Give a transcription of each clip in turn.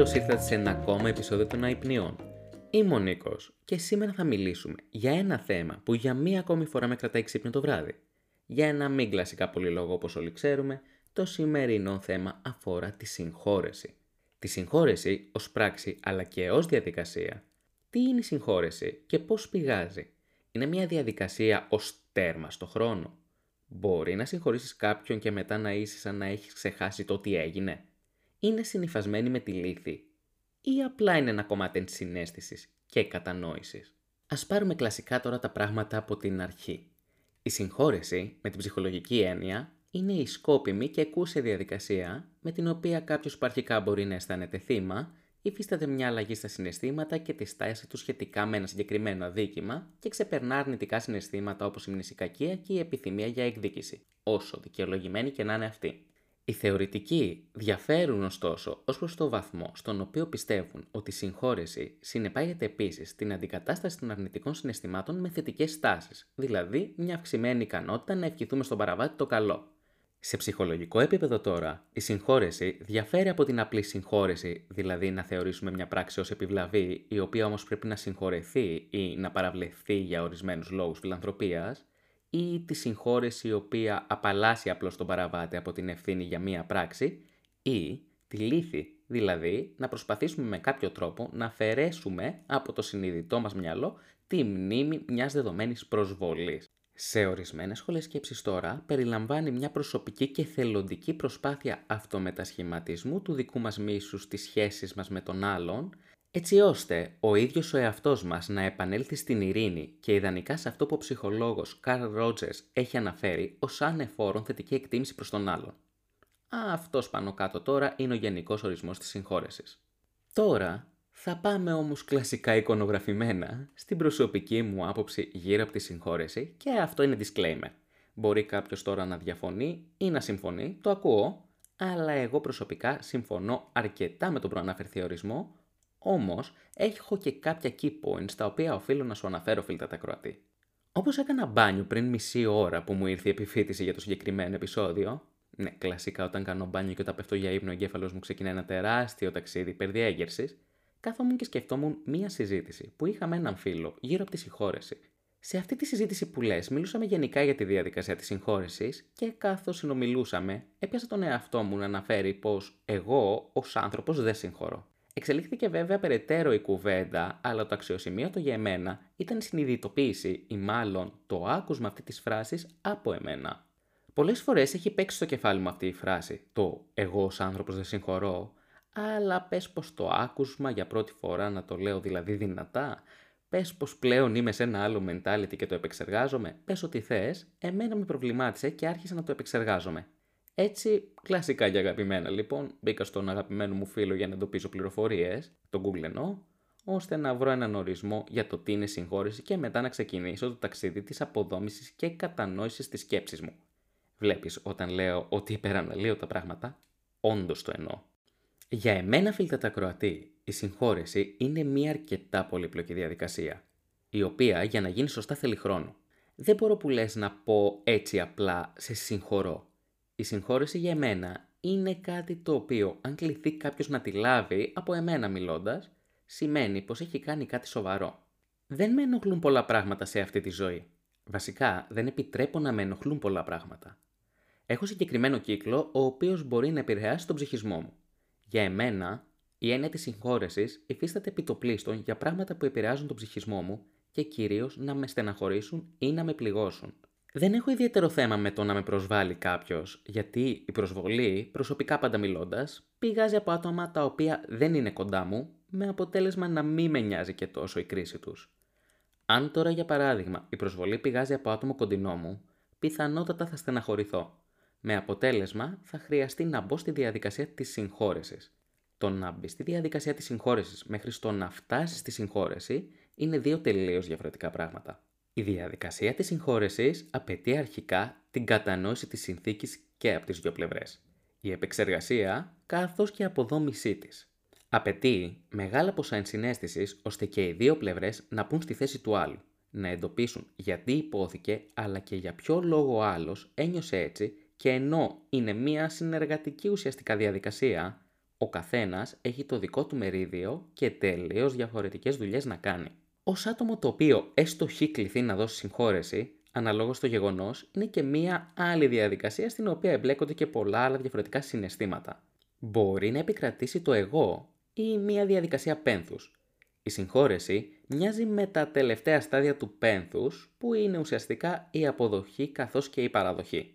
Καλώ ήρθατε σε ένα ακόμα επεισόδιο των Αϊπνιών. Είμαι ο Νίκος και σήμερα θα μιλήσουμε για ένα θέμα που για μία ακόμη φορά με κρατάει ξύπνιο το βράδυ. Για ένα μην κλασικά πολυλόγο όπως όλοι ξέρουμε, το σημερινό θέμα αφορά τη συγχώρεση. Τη συγχώρεση ως πράξη αλλά και ως διαδικασία. Τι είναι η συγχώρεση και πώς πηγάζει; Είναι μια διαδικασία ως τέρμα στο χρόνο. Μπορεί να συγχωρήσεις κάποιον και μετά να είσαι σαν να έχεις ξεχάσει το τι έγινε; Είναι συνειφασμένη με τη λύθη ή απλά είναι ένα κομμάτι ενσυναίσθησης και κατανόησης. Ας πάρουμε κλασικά τώρα τα πράγματα από την αρχή. Η συγχώρεση, με την ψυχολογική έννοια, είναι η σκόπιμη και εκούσια διαδικασία με την οποία κάποιος που αρχικά μπορεί να αισθάνεται θύμα, υφίσταται μια αλλαγή στα συναισθήματα και τη στάση του σχετικά με ένα συγκεκριμένο αδίκημα και ξεπερνά αρνητικά συναισθήματα όπως η μνησικακία και η επιθυμία για εκδίκηση, όσο δικαιολογημένη και να είναι αυτή. Οι θεωρητικοί διαφέρουν ωστόσο ως προς το βαθμό στον οποίο πιστεύουν ότι η συγχώρεση συνεπάγεται επίσης την αντικατάσταση των αρνητικών συναισθημάτων με θετικές στάσεις, δηλαδή μια αυξημένη ικανότητα να ευχηθούμε στον παραβάτη το καλό. Σε ψυχολογικό επίπεδο τώρα, η συγχώρεση διαφέρει από την απλή συγχώρεση, δηλαδή να θεωρήσουμε μια πράξη ως επιβλαβή, η οποία όμως πρέπει να συγχωρεθεί ή να παραβλεφθεί για ορισμένους λόγους φιλανθρωπίας, ή τη συγχώρεση η οποία απαλλάσσει απλώς τον παραβάτη από την ευθύνη για μία πράξη ή τη λύθη, δηλαδή να προσπαθήσουμε με κάποιο τρόπο να αφαιρέσουμε από το συνειδητό μας μυαλό τη μνήμη μιας δεδομένης προσβολής. Σε ορισμένες σχολές σκέψης τώρα περιλαμβάνει μια προσωπική και θελοντική προσπάθεια αυτομετασχηματισμού του δικού μας μίσους στις σχέσεις μας με τον άλλον, έτσι ώστε ο ίδιος ο εαυτός μας να επανέλθει στην ειρήνη και ιδανικά σε αυτό που ο ψυχολόγος Καρλ Ρότζερς έχει αναφέρει ως ανεφόρον θετική εκτίμηση προς τον άλλον. Α, αυτός πάνω κάτω τώρα είναι ο γενικός ορισμός της συγχώρεσης. Τώρα θα πάμε όμως κλασικά εικονογραφημένα στην προσωπική μου άποψη γύρω από τη συγχώρεση και αυτό είναι disclaimer. Μπορεί κάποιος τώρα να διαφωνεί ή να συμφωνεί, το ακούω, αλλά εγώ προσωπικά συμφωνώ αρκετά με τον προαναφερθή ορισμό Όμως, έχω και κάποια key points τα οποία οφείλω να σου αναφέρω, φίλτα Κροατή. Όπως έκανα μπάνιο πριν μισή ώρα που μου ήρθε η επιφύτηση για το συγκεκριμένο επεισόδιο, ναι, κλασικά όταν κάνω μπάνιο και όταν πέφτω για ύπνο, ο εγκέφαλος μου ξεκινάει ένα τεράστιο ταξίδι υπερδιέγερσης, κάθομουν και σκεφτόμουν μία συζήτηση που είχα με έναν φίλο γύρω από τη συγχώρεση. Σε αυτή τη συζήτηση που λες, μιλούσαμε γενικά για τη διαδικασία της συγχώρεσης και καθώς συνομιλούσαμε, έπιασα τον εαυτό μου να αναφέρει πως εγώ ως άνθρωπος δεν συγχωρώ. Εξελίχθηκε βέβαια περαιτέρω η κουβέντα, αλλά το αξιοσημείωτο για εμένα ήταν η συνειδητοποίηση ή μάλλον το άκουσμα αυτή της φράσης από εμένα. Πολλές φορές έχει παίξει στο κεφάλι μου αυτή η φράση, το εγώ ως άνθρωπος δεν συγχωρώ, αλλά πες πως το άκουσμα για πρώτη φορά να το λέω δηλαδή δυνατά, πες πως πλέον είμαι σε ένα άλλο mentality και το επεξεργάζομαι, πες ό,τι θες, εμένα με προβλημάτισε και άρχισα να το επεξεργάζομαι. Έτσι, κλασικά για αγαπημένα λοιπόν, μπήκα στον αγαπημένο μου φίλο για να εντοπίσω πληροφορίες, το Google εννοώ, ώστε να βρω έναν ορισμό για το τι είναι συγχώρεση και μετά να ξεκινήσω το ταξίδι της αποδόμησης και κατανόησης της σκέψης μου. Βλέπεις όταν λέω ότι υπεραναλύω τα πράγματα, όντως το εννοώ. Για εμένα φίλτα Κροατή, η συγχώρεση είναι μια αρκετά πολύπλοκη διαδικασία, η οποία για να γίνει σωστά θέλει χρόνο. Δεν μπορώ που λες να πω έτσι απλά σε συγχωρώ η συγχώρεση για εμένα είναι κάτι το οποίο αν κληθεί κάποιος να τη λάβει από εμένα μιλώντας, σημαίνει πως έχει κάνει κάτι σοβαρό. Δεν με ενοχλούν πολλά πράγματα σε αυτή τη ζωή. Βασικά δεν επιτρέπω να με ενοχλούν πολλά πράγματα. Έχω συγκεκριμένο κύκλο ο οποίος μπορεί να επηρεάσει τον ψυχισμό μου. Για εμένα, η έννοια της συγχώρεσης υφίσταται επιτοπλίστων για πράγματα που επηρεάζουν τον ψυχισμό μου και κυρίως να με στεναχωρήσουν ή να με πληγώσουν. Δεν έχω ιδιαίτερο θέμα με το να με προσβάλλει κάποιος, γιατί η προσβολή, προσωπικά πάντα μιλώντας, πηγάζει από άτομα τα οποία δεν είναι κοντά μου, με αποτέλεσμα να μην με νοιάζει και τόσο η κρίση τους. Αν τώρα για παράδειγμα η προσβολή πηγάζει από άτομο κοντινό μου, πιθανότατα θα στεναχωρηθώ. Με αποτέλεσμα θα χρειαστεί να μπω στη διαδικασία της συγχώρεσης. Το να μπει στη διαδικασία της συγχώρεσης μέχρι στο να φτάσεις στη συγχώρεση είναι δύο τελείως διαφορετικά πράγματα. Η διαδικασία της συγχώρεσης απαιτεί αρχικά την κατανόηση της συνθήκης και από τις δύο πλευρές. Η επεξεργασία καθώς και η αποδόμησή της. Απαιτεί μεγάλα ποσά ενσυναίσθησης ώστε και οι δύο πλευρές να πούν στη θέση του άλλου, να εντοπίσουν γιατί υπόθηκε αλλά και για ποιο λόγο ο άλλος ένιωσε έτσι και ενώ είναι μια συνεργατική ουσιαστικά διαδικασία, Ο καθένας έχει το δικό του μερίδιο και τελείως διαφορετικές δουλειές να κάνει. Ω άτομο το οποίο έστω έχει κληθεί να δώσει συγχώρεση, αναλόγως στο γεγονός, είναι και μία άλλη διαδικασία στην οποία εμπλέκονται και πολλά άλλα διαφορετικά συναισθήματα. Μπορεί να επικρατήσει το εγώ ή μία διαδικασία πένθους. Η συγχώρεση μοιάζει με τα τελευταία στάδια του πένθους, που είναι ουσιαστικά η αποδοχή καθώς και η παραδοχή.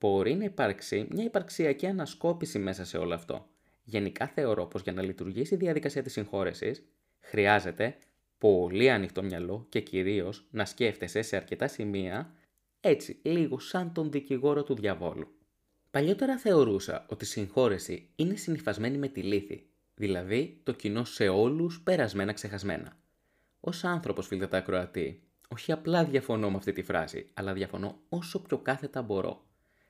Μπορεί να υπάρξει μια υπαρξιακή ανασκόπηση μέσα σε όλο αυτό. Γενικά θεωρώ πως για να λειτουργήσει η διαδικασία της συγχώρεσης, χρειάζεται πολύ ανοιχτό μυαλό και κυρίως να σκέφτεσαι σε αρκετά σημεία έτσι λίγο σαν τον δικηγόρο του διαβόλου. Παλιότερα θεωρούσα ότι η συγχώρεση είναι συνυφασμένη με τη λύθη, δηλαδή το κοινό σε όλους περασμένα ξεχασμένα. Ως άνθρωπος φίλτε τα ακροατή, όχι απλά διαφωνώ με αυτή τη φράση, αλλά διαφωνώ όσο πιο κάθετα μπορώ.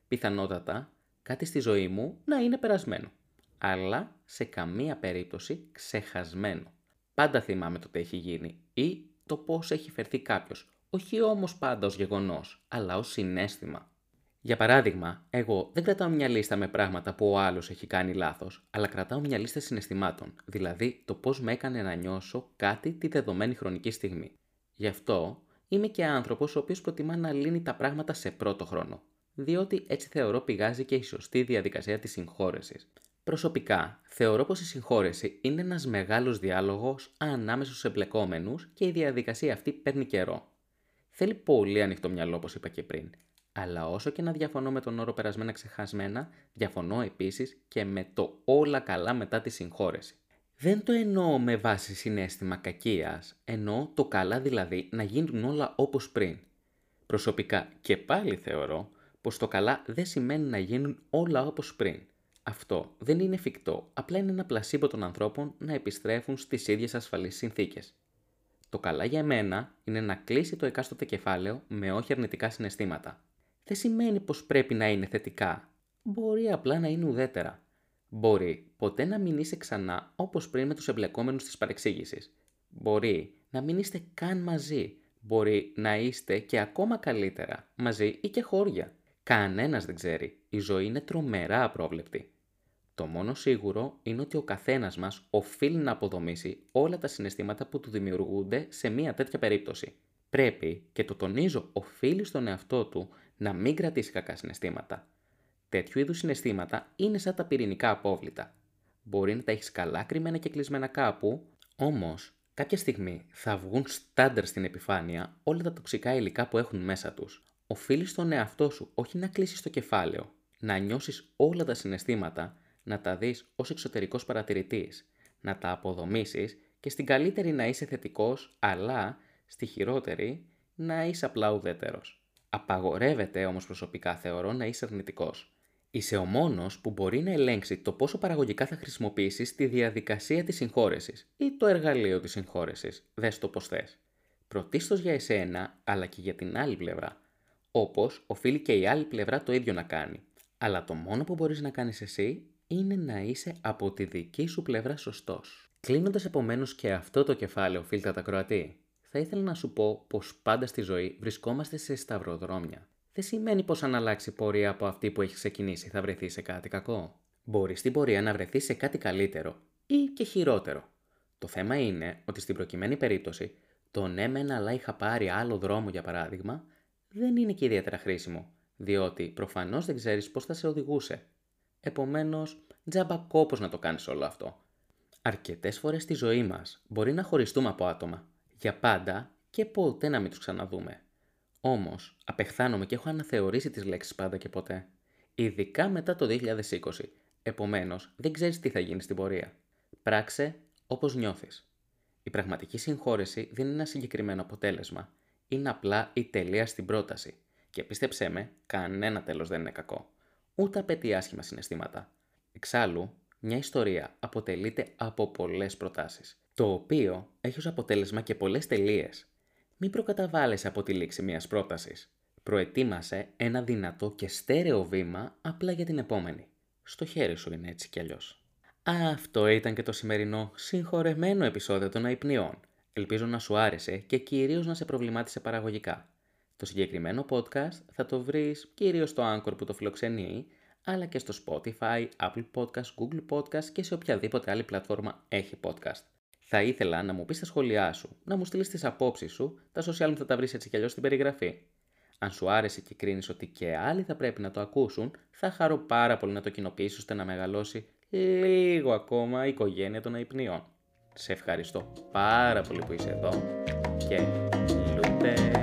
Πιθανότατα κάτι στη ζωή μου να είναι περασμένο, αλλά σε καμία περίπτωση ξεχασμένο. Πάντα θυμάμαι το τι έχει γίνει ή το πώς έχει φερθεί κάποιος, όχι όμως πάντα ως γεγονός, αλλά ως συνέστημα. Για παράδειγμα, εγώ δεν κρατάω μια λίστα με πράγματα που ο άλλος έχει κάνει λάθος, αλλά κρατάω μια λίστα συναισθημάτων, δηλαδή το πώς με έκανε να νιώσω κάτι τη δεδομένη χρονική στιγμή. Γι' αυτό είμαι και άνθρωπος ο οποίος προτιμά να λύνει τα πράγματα σε πρώτο χρόνο, διότι έτσι θεωρώ πηγάζει και η σωστή διαδικασία της συγχώρεσης. Προσωπικά, θεωρώ πως η συγχώρεση είναι ένας μεγάλος διάλογος ανάμεσα στους εμπλεκόμενους και η διαδικασία αυτή παίρνει καιρό. Θέλει πολύ ανοιχτό μυαλό, όπως είπα και πριν. Αλλά όσο και να διαφωνώ με τον όρο περασμένα ξεχασμένα, διαφωνώ επίσης και με το όλα καλά μετά τη συγχώρεση. Δεν το εννοώ με βάση συνέστημα κακίας, εννοώ το καλά δηλαδή να γίνουν όλα όπως πριν. Προσωπικά και πάλι θεωρώ πως το καλά δεν σημαίνει να γίνουν όλα όπως πριν. Αυτό δεν είναι εφικτό, απλά είναι ένα πλασίμπο των ανθρώπων να επιστρέφουν στις ίδιες ασφαλείς συνθήκες. Το καλά για μένα είναι να κλείσει το εκάστοτε κεφάλαιο με όχι αρνητικά συναισθήματα. Δεν σημαίνει πως πρέπει να είναι θετικά. Μπορεί απλά να είναι ουδέτερα. Μπορεί ποτέ να μην είσαι ξανά όπως πριν με τους εμπλεκόμενους της παρεξήγησης. Μπορεί να μην είστε καν μαζί. Μπορεί να είστε και ακόμα καλύτερα μαζί ή και χώρια. Κανένας δεν ξέρει. Η ζωή είναι τρομερά απρόβλεπτη. Το μόνο σίγουρο είναι ότι ο καθένας μας οφείλει να αποδομήσει όλα τα συναισθήματα που του δημιουργούνται σε μια τέτοια περίπτωση. Πρέπει, και το τονίζω, οφείλει στον εαυτό του να μην κρατήσει κακά συναισθήματα. Τέτοιου είδους συναισθήματα είναι σαν τα πυρηνικά απόβλητα. Μπορεί να τα έχεις καλά κρυμμένα και κλεισμένα κάπου, όμως κάποια στιγμή θα βγουν στάνταρ στην επιφάνεια όλα τα τοξικά υλικά που έχουν μέσα τους. Οφείλεις στον εαυτό σου όχι να κλείσεις το κεφάλαιο, να νιώσεις όλα τα συναισθήματα να τα δεις ως εξωτερικός παρατηρητής, να τα αποδομήσεις και στην καλύτερη να είσαι θετικός, αλλά στη χειρότερη να είσαι απλά ουδέτερος. Απαγορεύεται όμως προσωπικά θεωρώ να είσαι αρνητικός. Είσαι ο μόνος που μπορεί να ελέγξει το πόσο παραγωγικά θα χρησιμοποιήσεις τη διαδικασία της συγχώρεσης ή το εργαλείο της συγχώρεσης, δες το πως θες. Πρωτίστως για εσένα, αλλά και για την άλλη πλευρά. Όπως οφείλει και η άλλη πλευρά το ίδιο να κάνει. Αλλά το μόνο που μπορείς να κάνεις εσύ είναι να είσαι από τη δική σου πλευρά σωστός. Κλείνοντας επομένως και αυτό το κεφάλαιο, φίλτα τα Κροατή, θα ήθελα να σου πω πως πάντα στη ζωή βρισκόμαστε σε σταυροδρόμια. Δεν σημαίνει πως αν αλλάξει πορεία από αυτή που έχει ξεκινήσει θα βρεθεί σε κάτι κακό. Μπορεί στην πορεία να βρεθεί σε κάτι καλύτερο ή και χειρότερο. Το θέμα είναι ότι στην προκειμένη περίπτωση, το ναι μεν αλλά είχα πάρει άλλο δρόμο για παράδειγμα, δεν είναι και ιδιαίτερα χρήσιμο, διότι προφανώς δεν ξέρεις πώ θα σε οδηγούσε Επομένως, τζάμπα κόπος να το κάνεις όλο αυτό. Αρκετές φορές στη ζωή μας μπορεί να χωριστούμε από άτομα. Για πάντα και ποτέ να μην τους ξαναδούμε. Όμως, απεχθάνομαι και έχω αναθεωρήσει τις λέξεις πάντα και ποτέ. Ειδικά μετά το 2020. Επομένως, δεν ξέρεις τι θα γίνει στην πορεία. Πράξε όπως νιώθεις. Η πραγματική συγχώρεση δεν είναι ένα συγκεκριμένο αποτέλεσμα. Είναι απλά η τελεία στην πρόταση. Και πίστεψέ με, κανένα τέλος δεν είναι κακό ούτε απαιτεί άσχημα συναισθήματα. Εξάλλου, μια ιστορία αποτελείται από πολλές προτάσεις, το οποίο έχει ως αποτέλεσμα και πολλές τελείες. Μην προκαταβάλλεσαι από τη λήξη μιας πρότασης. Προετοίμασε ένα δυνατό και στέρεο βήμα απλά για την επόμενη. Στο χέρι σου είναι έτσι κι αλλιώς. Αυτό ήταν και το σημερινό συγχωρεμένο επεισόδιο των αϊπνιών. Ελπίζω να σου άρεσε και κυρίως να σε προβλημάτισε παραγωγικά. Το συγκεκριμένο podcast θα το βρεις κυρίως στο Anchor που το φιλοξενεί, αλλά και στο Spotify, Apple Podcast, Google Podcast και σε οποιαδήποτε άλλη πλατφόρμα έχει podcast. Θα ήθελα να μου πεις τα σχόλιά σου, να μου στείλεις τις απόψεις σου, τα social μου θα τα βρεις έτσι κι αλλιώς στην περιγραφή. Αν σου άρεσε και κρίνεις ότι και άλλοι θα πρέπει να το ακούσουν, θα χαρώ πάρα πολύ να το κοινοποιήσεις ώστε να μεγαλώσει λίγο ακόμα η οικογένεια των αϊπνιών. Σε ευχαριστώ πάρα πολύ που είσαι εδώ και λούτε!